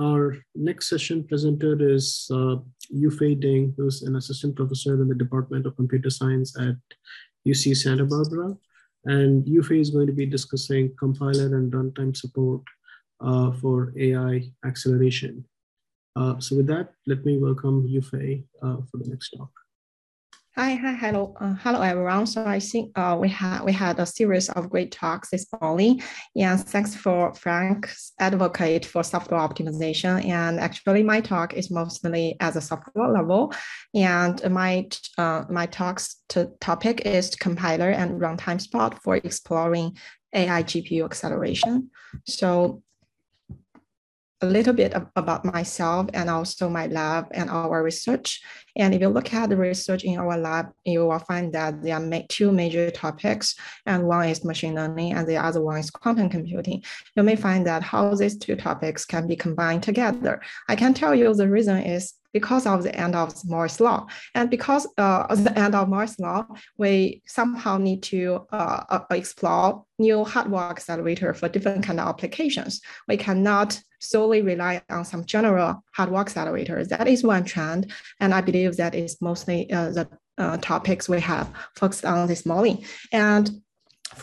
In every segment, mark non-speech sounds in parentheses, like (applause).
our next session presenter is uh, Yufei Ding, who's an assistant professor in the Department of Computer Science at UC Santa Barbara. And Yufei is going to be discussing compiler and runtime support uh, for AI acceleration. Uh, so with that, let me welcome Yufei uh, for the next talk. Hi, hi, hello, uh, hello everyone. So I think uh, we had we had a series of great talks this morning, and thanks for Frank's advocate for software optimization. And actually, my talk is mostly at the software level, and my uh, my talk's topic is compiler and runtime spot for exploring AI GPU acceleration. So a little bit about myself and also my lab and our research. And if you look at the research in our lab, you will find that there are two major topics, and one is machine learning, and the other one is quantum computing. You may find that how these two topics can be combined together. I can tell you the reason is because of the end of Moore's law. And because uh, of the end of Moore's law, we somehow need to uh, uh, explore new hardware accelerator for different kind of applications. We cannot solely rely on some general hardware accelerators. That is one trend. And I believe that is mostly uh, the uh, topics we have focused on this morning. And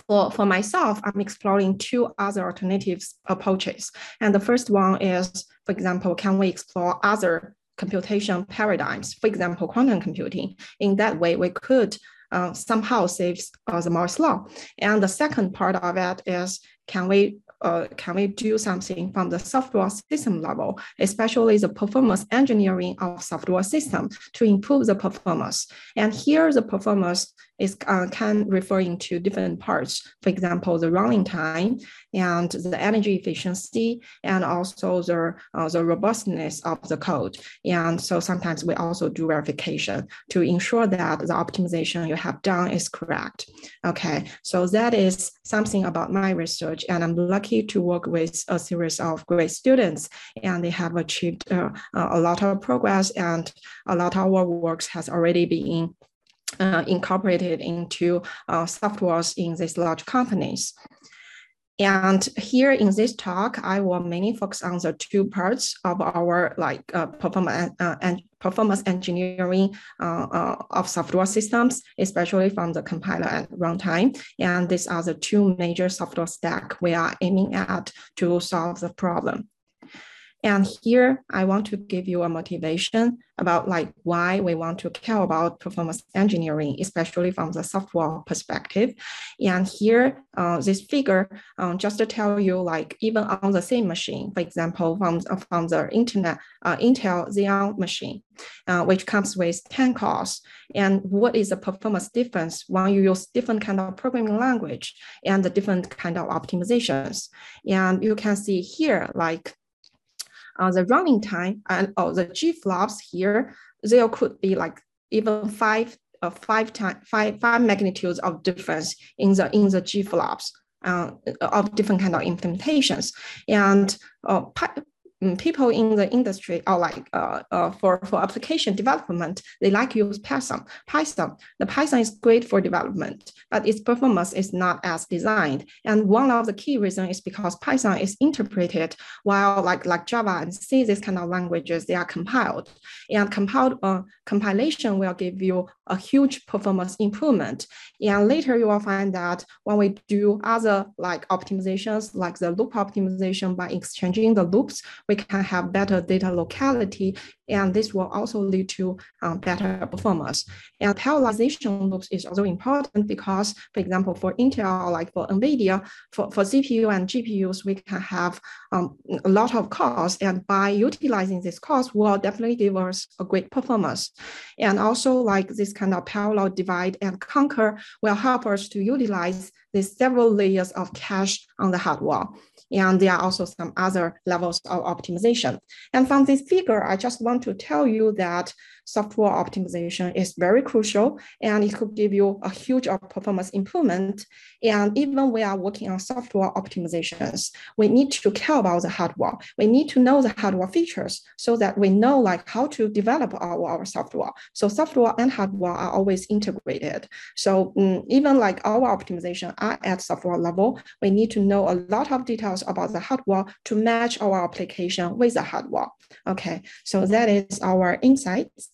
for, for myself, I'm exploring two other alternatives approaches. And the first one is, for example, can we explore other computation paradigms, for example, quantum computing. In that way, we could uh, somehow save uh, the Moore's law. And the second part of it is, can we uh, can we do something from the software system level, especially the performance engineering of software system to improve the performance? And here the performance is uh, can referring to different parts. For example, the running time and the energy efficiency, and also the uh, the robustness of the code. And so sometimes we also do verification to ensure that the optimization you have done is correct. Okay, so that is something about my research, and I'm lucky to work with a series of great students, and they have achieved uh, a lot of progress, and a lot of our works has already been uh, incorporated into uh, softwares in these large companies. And here in this talk, I will mainly focus on the two parts of our like uh, performance uh, and performance engineering uh, uh, of software systems, especially from the compiler and runtime. And these are the two major software stack we are aiming at to solve the problem. And here I want to give you a motivation about like why we want to care about performance engineering, especially from the software perspective. And here, uh, this figure um, just to tell you like even on the same machine, for example, from, from the internet, uh, Intel Xeon machine, uh, which comes with 10 cores. And what is the performance difference when you use different kind of programming language and the different kind of optimizations. And you can see here, like uh, the running time and oh, the G flops here, there could be like even five uh, five time five five magnitudes of difference in the in the G flops uh, of different kind of implementations. And uh, people in the industry are like uh, uh, for for application development, they like use Python. Python, the Python is great for development, but its performance is not as designed. And one of the key reasons is because Python is interpreted while like like Java and C, these kind of languages, they are compiled. And compiled uh, compilation will give you a huge performance improvement. And later you will find that when we do other like optimizations, like the loop optimization by exchanging the loops, we can have better data locality, and this will also lead to um, better performance. And parallelization loops is also important because, for example, for Intel, like for NVIDIA, for, for CPU and GPUs, we can have um, a lot of costs, and by utilizing this cost, will definitely give us a great performance. And also like this kind of parallel divide and conquer will help us to utilize these several layers of cache on the hardware. And there are also some other levels of optimization. And from this figure, I just want to tell you that software optimization is very crucial and it could give you a huge performance improvement. And even we are working on software optimizations, we need to care about the hardware. We need to know the hardware features so that we know like how to develop our, our software. So software and hardware are always integrated. So um, even like our optimization are at software level, we need to know a lot of details about the hardware to match our application with the hardware. Okay, so that is our insights.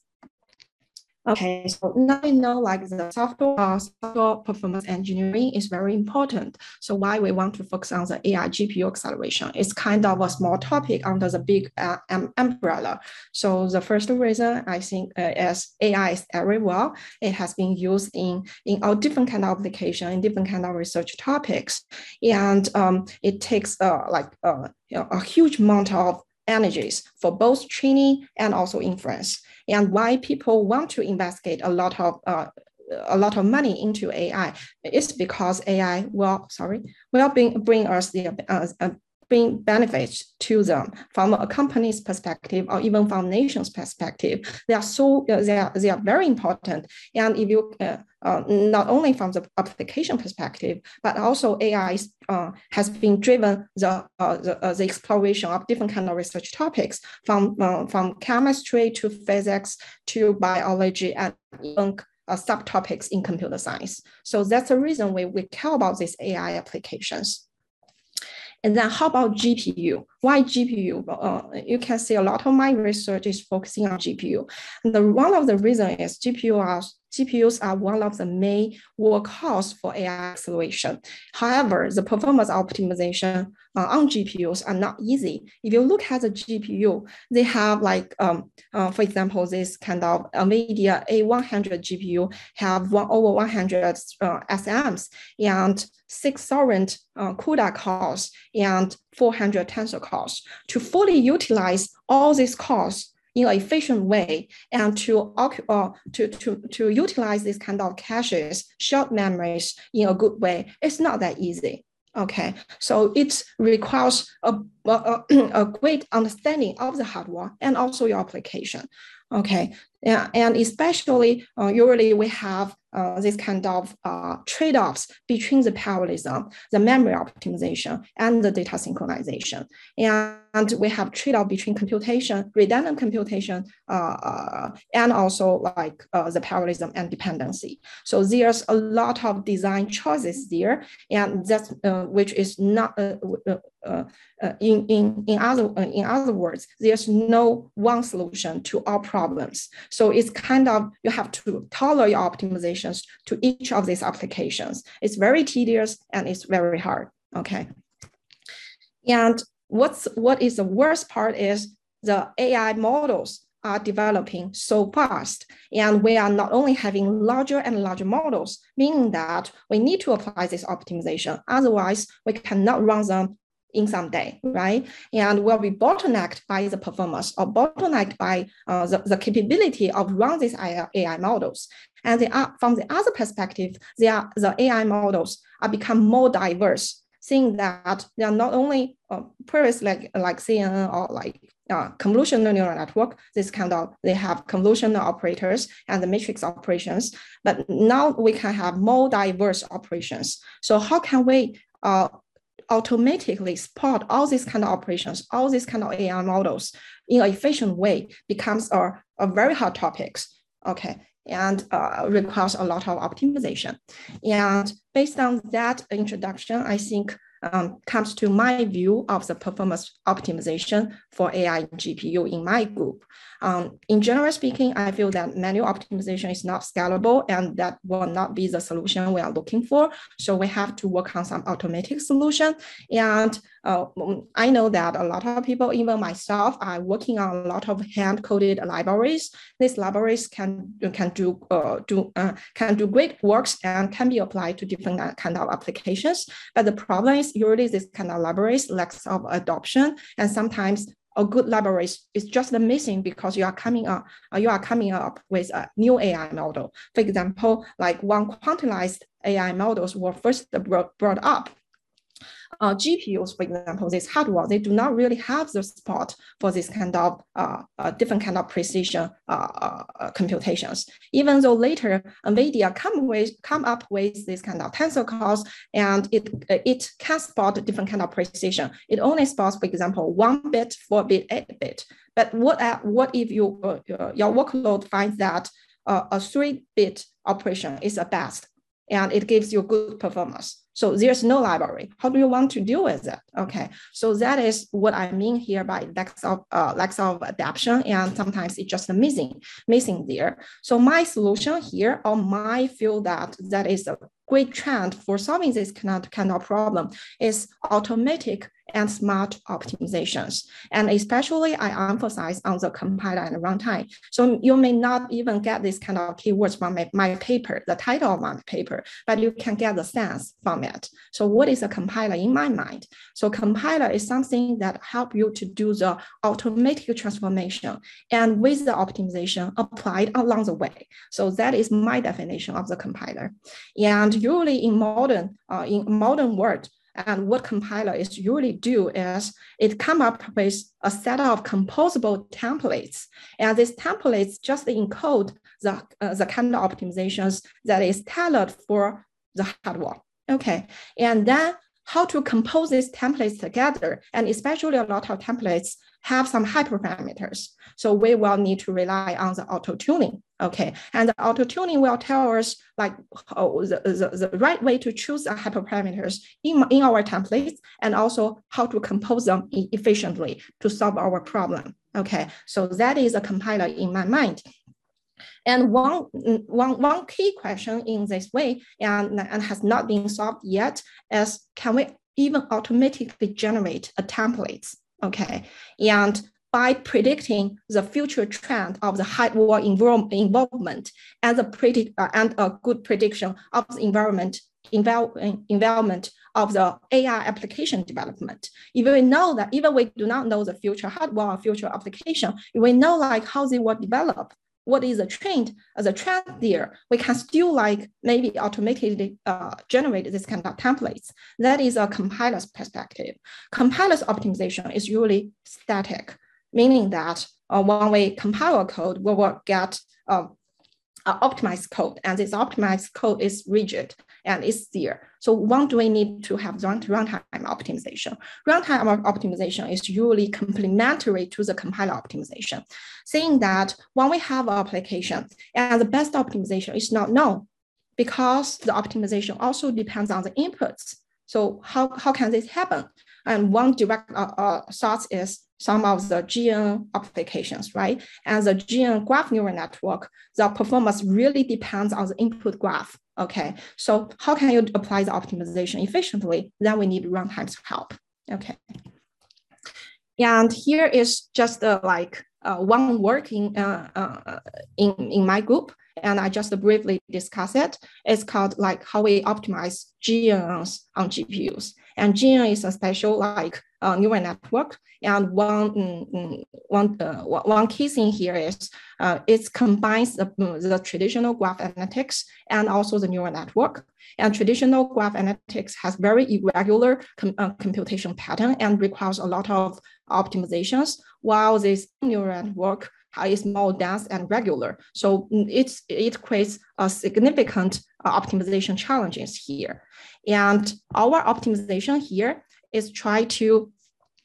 Okay, so now we know like the software, uh, software performance engineering is very important. So why we want to focus on the AI GPU acceleration? It's kind of a small topic under the big uh, umbrella. So the first reason I think uh, is AI is everywhere. It has been used in, in all different kind of application, in different kind of research topics. And um, it takes uh, like uh, you a huge amount of energies for both training and also inference and why people want to investigate a lot of uh, a lot of money into AI is because AI will sorry will bring bring us the uh, uh, bring benefits to them from a company's perspective or even from nation's perspective. They are so they are they are very important. And if you uh, uh, not only from the application perspective, but also AI uh, has been driven the uh, the, uh, the, exploration of different kind of research topics from uh, from chemistry to physics to biology and even uh, subtopics in computer science. So that's the reason we, we care about these AI applications. And then how about GPU? Why GPU? Uh, you can see a lot of my research is focusing on GPU. And the, one of the reasons is GPU are GPUs are one of the main workhorse for AI acceleration. However, the performance optimization uh, on GPUs are not easy. If you look at the GPU, they have like, um, uh, for example, this kind of NVIDIA A100 GPU have one over 100 uh, SMs and six sovereign uh, CUDA cores and 400 tensor cores. To fully utilize all these cores, in an efficient way and to, uh, to, to, to utilize this kind of caches, shared memories in a good way, it's not that easy. Okay, so it requires a, a, a (clears throat) great understanding of the hardware and also your application. Okay, yeah, and especially uh, usually we have uh, this kind of uh, trade-offs between the parallelism, the memory optimization, and the data synchronization. And we have trade-off between computation, redundant computation, uh, uh, and also like uh, the parallelism and dependency. So there's a lot of design choices there, and that's which is not in, in, in, other, in other words, there's no one solution to all problems. So it's kind of, you have to tailor your optimizations to each of these applications. It's very tedious and it's very hard, okay? And what's, what is the worst part is the AI models are developing so fast. And we are not only having larger and larger models, meaning that we need to apply this optimization. Otherwise, we cannot run them in some day, right? And will be bottlenecked by the performance or bottlenecked by uh, the, the capability of run these AI models. And they are, from the other perspective, they are, the AI models are become more diverse, seeing that they are not only uh, like, like CNN or like uh, convolutional neural network, this kind of, they have convolutional operators and the matrix operations, but now we can have more diverse operations. So how can we uh, automatically support all these kind of operations, all these kind of AI models in an efficient way becomes a, a very hot topics. Okay, and uh, requires a lot of optimization. And based on that introduction, I think um, comes to my view of the performance optimization for AI GPU in my group. Um, in general speaking, I feel that manual optimization is not scalable and that will not be the solution we are looking for. So we have to work on some automatic solution. And uh, I know that a lot of people, even myself, are working on a lot of hand-coded libraries. These libraries can can do uh, do uh, can do great works and can be applied to different kind of applications. But the problem is usually this kind of libraries lacks of adoption, and sometimes a good library is just missing because you are coming up uh, you are coming up with a new AI model. For example, like one quantized AI models were first brought, brought up uh, GPUs, for example, this hardware, they do not really have the support for this kind of uh, uh, different kind of precision uh, uh, computations. Even though later NVIDIA come, with, come up with this kind of tensor cores and it, it can support different kind of precision. It only supports, for example, one bit, four bit, eight bit. But what, what if you, your workload finds that a three bit operation is the best and it gives you good performance? So there's no library. How do you want to deal with it? Okay, so that is what I mean here by lack of uh, lack of adaptation, and sometimes it's just missing missing there. So my solution here, or my feel that that is a great trend for solving this kind of, kind of problem is automatic and smart optimizations. And especially I emphasize on the compiler and runtime. So you may not even get this kind of keywords from my, my paper, the title of my paper, but you can get the sense from it. So what is a compiler in my mind? So compiler is something that help you to do the automatic transformation and with the optimization applied along the way. So that is my definition of the compiler. And usually in modern, uh, in modern world, and what compiler is usually do is it come up with a set of composable templates. And these templates just encode the, uh, the kind of optimizations that is tailored for the hardware. Okay. And then how to compose these templates together. And especially a lot of templates have some hyperparameters. So we will need to rely on the auto tuning. Okay, and the auto tuning will tell us like oh, the, the, the right way to choose the hyperparameters in, in our templates and also how to compose them efficiently to solve our problem. Okay, so that is a compiler in my mind. And one, one, one key question in this way and, and has not been solved yet is can we even automatically generate a template? Okay, and by predicting the future trend of the hardware involvement and the predict uh, and a good prediction of the environment environment of the AI application development. If we know that even we do not know the future hardware or future application, if we know like how they will develop, what is a trend as a trend there, we can still like maybe automatically uh, generate this kind of templates. That is a compiler's perspective. Compiler's optimization is usually static, meaning that uh, when we compile a code, we will get uh, optimized code, and this optimized code is rigid and it's there. So when do we need to have runtime optimization? Runtime optimization is usually complementary to the compiler optimization, saying that when we have an application and the best optimization is not known because the optimization also depends on the inputs. So how, how can this happen? And one direct uh, uh, thought is some of the GNN applications, right? And the GNN graph neural network, the performance really depends on the input graph. Okay, so how can you apply the optimization efficiently? Then we need runtime's help. Okay. And here is just uh, like uh, one work in, uh, uh, in, in my group, and I just briefly discuss it. It's called like how we optimize GNNs on GPUs. And GNN is a special like uh, neural network. And one, mm, one, uh, one key thing here is uh, it combines the, mm, the traditional graph analytics and also the neural network. And traditional graph analytics has very irregular com uh, computation pattern and requires a lot of optimizations, while this neural network is more dense and regular. So mm, it's, it creates a significant uh, optimization challenges here. And our optimization here is try to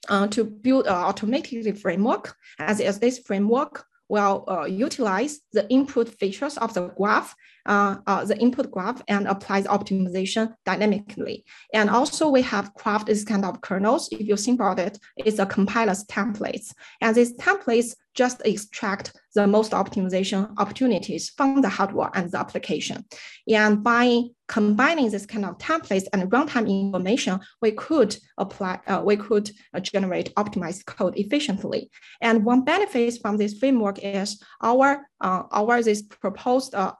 uh, to build an automated framework. As, as this framework will uh, utilize the input features of the graph, uh, uh, the input graph and applies optimization dynamically. And also we have crafted this kind of kernels. If you think about it, it's a compiler's templates. And these templates just extract the most optimization opportunities from the hardware and the application. And by combining this kind of templates and runtime information, we could apply, uh, we could uh, generate optimized code efficiently. And one benefit from this framework is our, uh, our this proposed uh,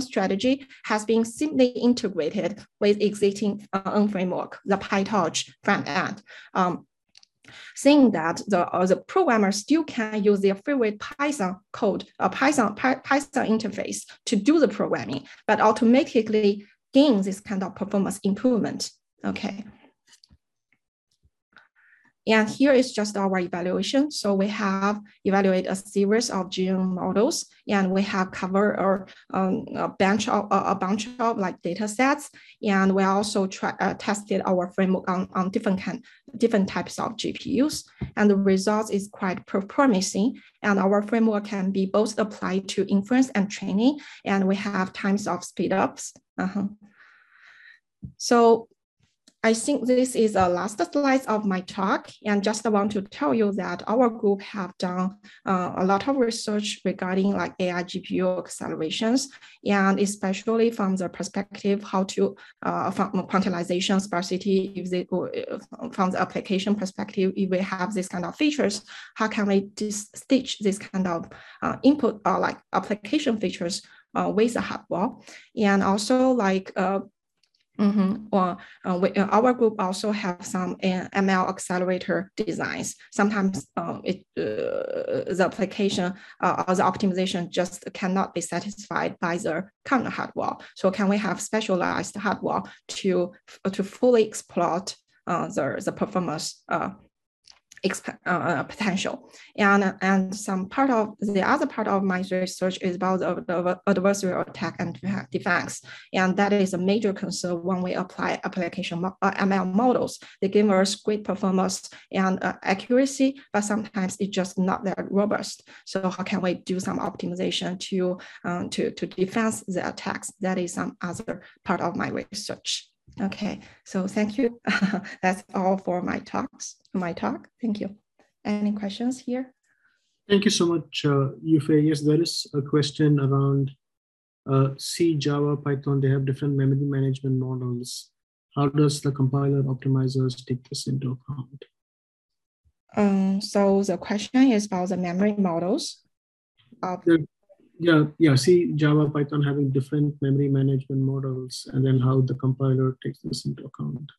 strategy has been simply integrated with existing uh, framework, the PyTorch front end. Um, saying that the, uh, the programmer still can use their favorite Python code, a Python, Python interface to do the programming, but automatically gain this kind of performance improvement. Okay. And here is just our evaluation. So we have evaluated a series of GNN models, and we have covered or, um, a bunch of a bunch of like data sets. And we also try, uh, tested our framework on, on different kind, different types of GPUs. And the results is quite promising. And our framework can be both applied to inference and training. And we have times of speed ups. Uh -huh. So I think this is the last slide of my talk and just want to tell you that our group have done uh, a lot of research regarding like AI GPU accelerations and especially from the perspective how to uh, from quantization sparsity if they, uh, from the application perspective if we have this kind of features how can we stitch this kind of uh, input or uh, like application features uh, with the hardware? And also like uh, Mm-hmm. Well, uh, we, uh, our group also have some uh, ML accelerator designs. Sometimes uh, it, uh, the application uh, or the optimization just cannot be satisfied by the current hardware. So can we have specialized hardware to to fully exploit the the performance uh, uh, potential. And, and some part of the other part of my research is about the, the adversarial attack and defense. And that is a major concern when we apply application uh, ML models. They give us great performance and uh, accuracy, but sometimes it's just not that robust. So how can we do some optimization to, um, to, to defend the attacks? That is some other part of my research. Okay, so thank you. (laughs) That's all for my talks, my talk. Thank you. Any questions here? Thank you so much, uh, Yufei. Yes, there is a question around uh, C, Java, Python. They have different memory management models. How does the compiler optimizers take this into account? Um, so the question is about the memory models. Of yeah yeah see java python having different memory management models and then how the compiler takes this into account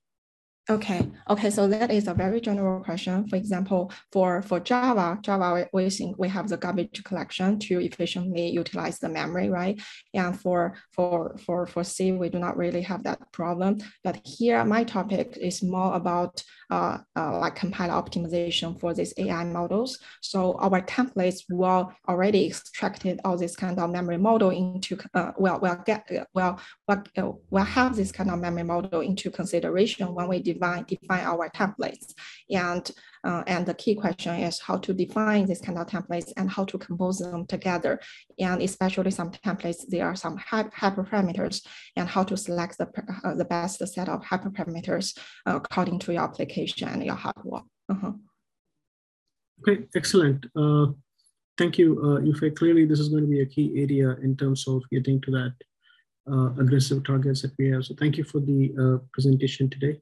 Okay, okay, so that is a very general question. For example, for, for Java, Java, we think we have the garbage collection to efficiently utilize the memory, right? And for, for, for, for C, we do not really have that problem. But here, my topic is more about uh, uh, like compiler optimization for these AI models. So our templates will already extracted all this kind of memory model into, uh, well, we'll get, well, we'll, we'll have this kind of memory model into consideration when we define, define our templates. And, uh, and the key question is how to define this kind of templates and how to compose them together. And especially some templates, there are some hyperparameters and how to select the, uh, the best set of hyperparameters uh, according to your application and your hardware. Uh-huh. Okay, excellent. Uh, thank you, uh, Yufei. Clearly, this is going to be a key area in terms of getting to that uh, aggressive targets that we have. So thank you for the uh, presentation today.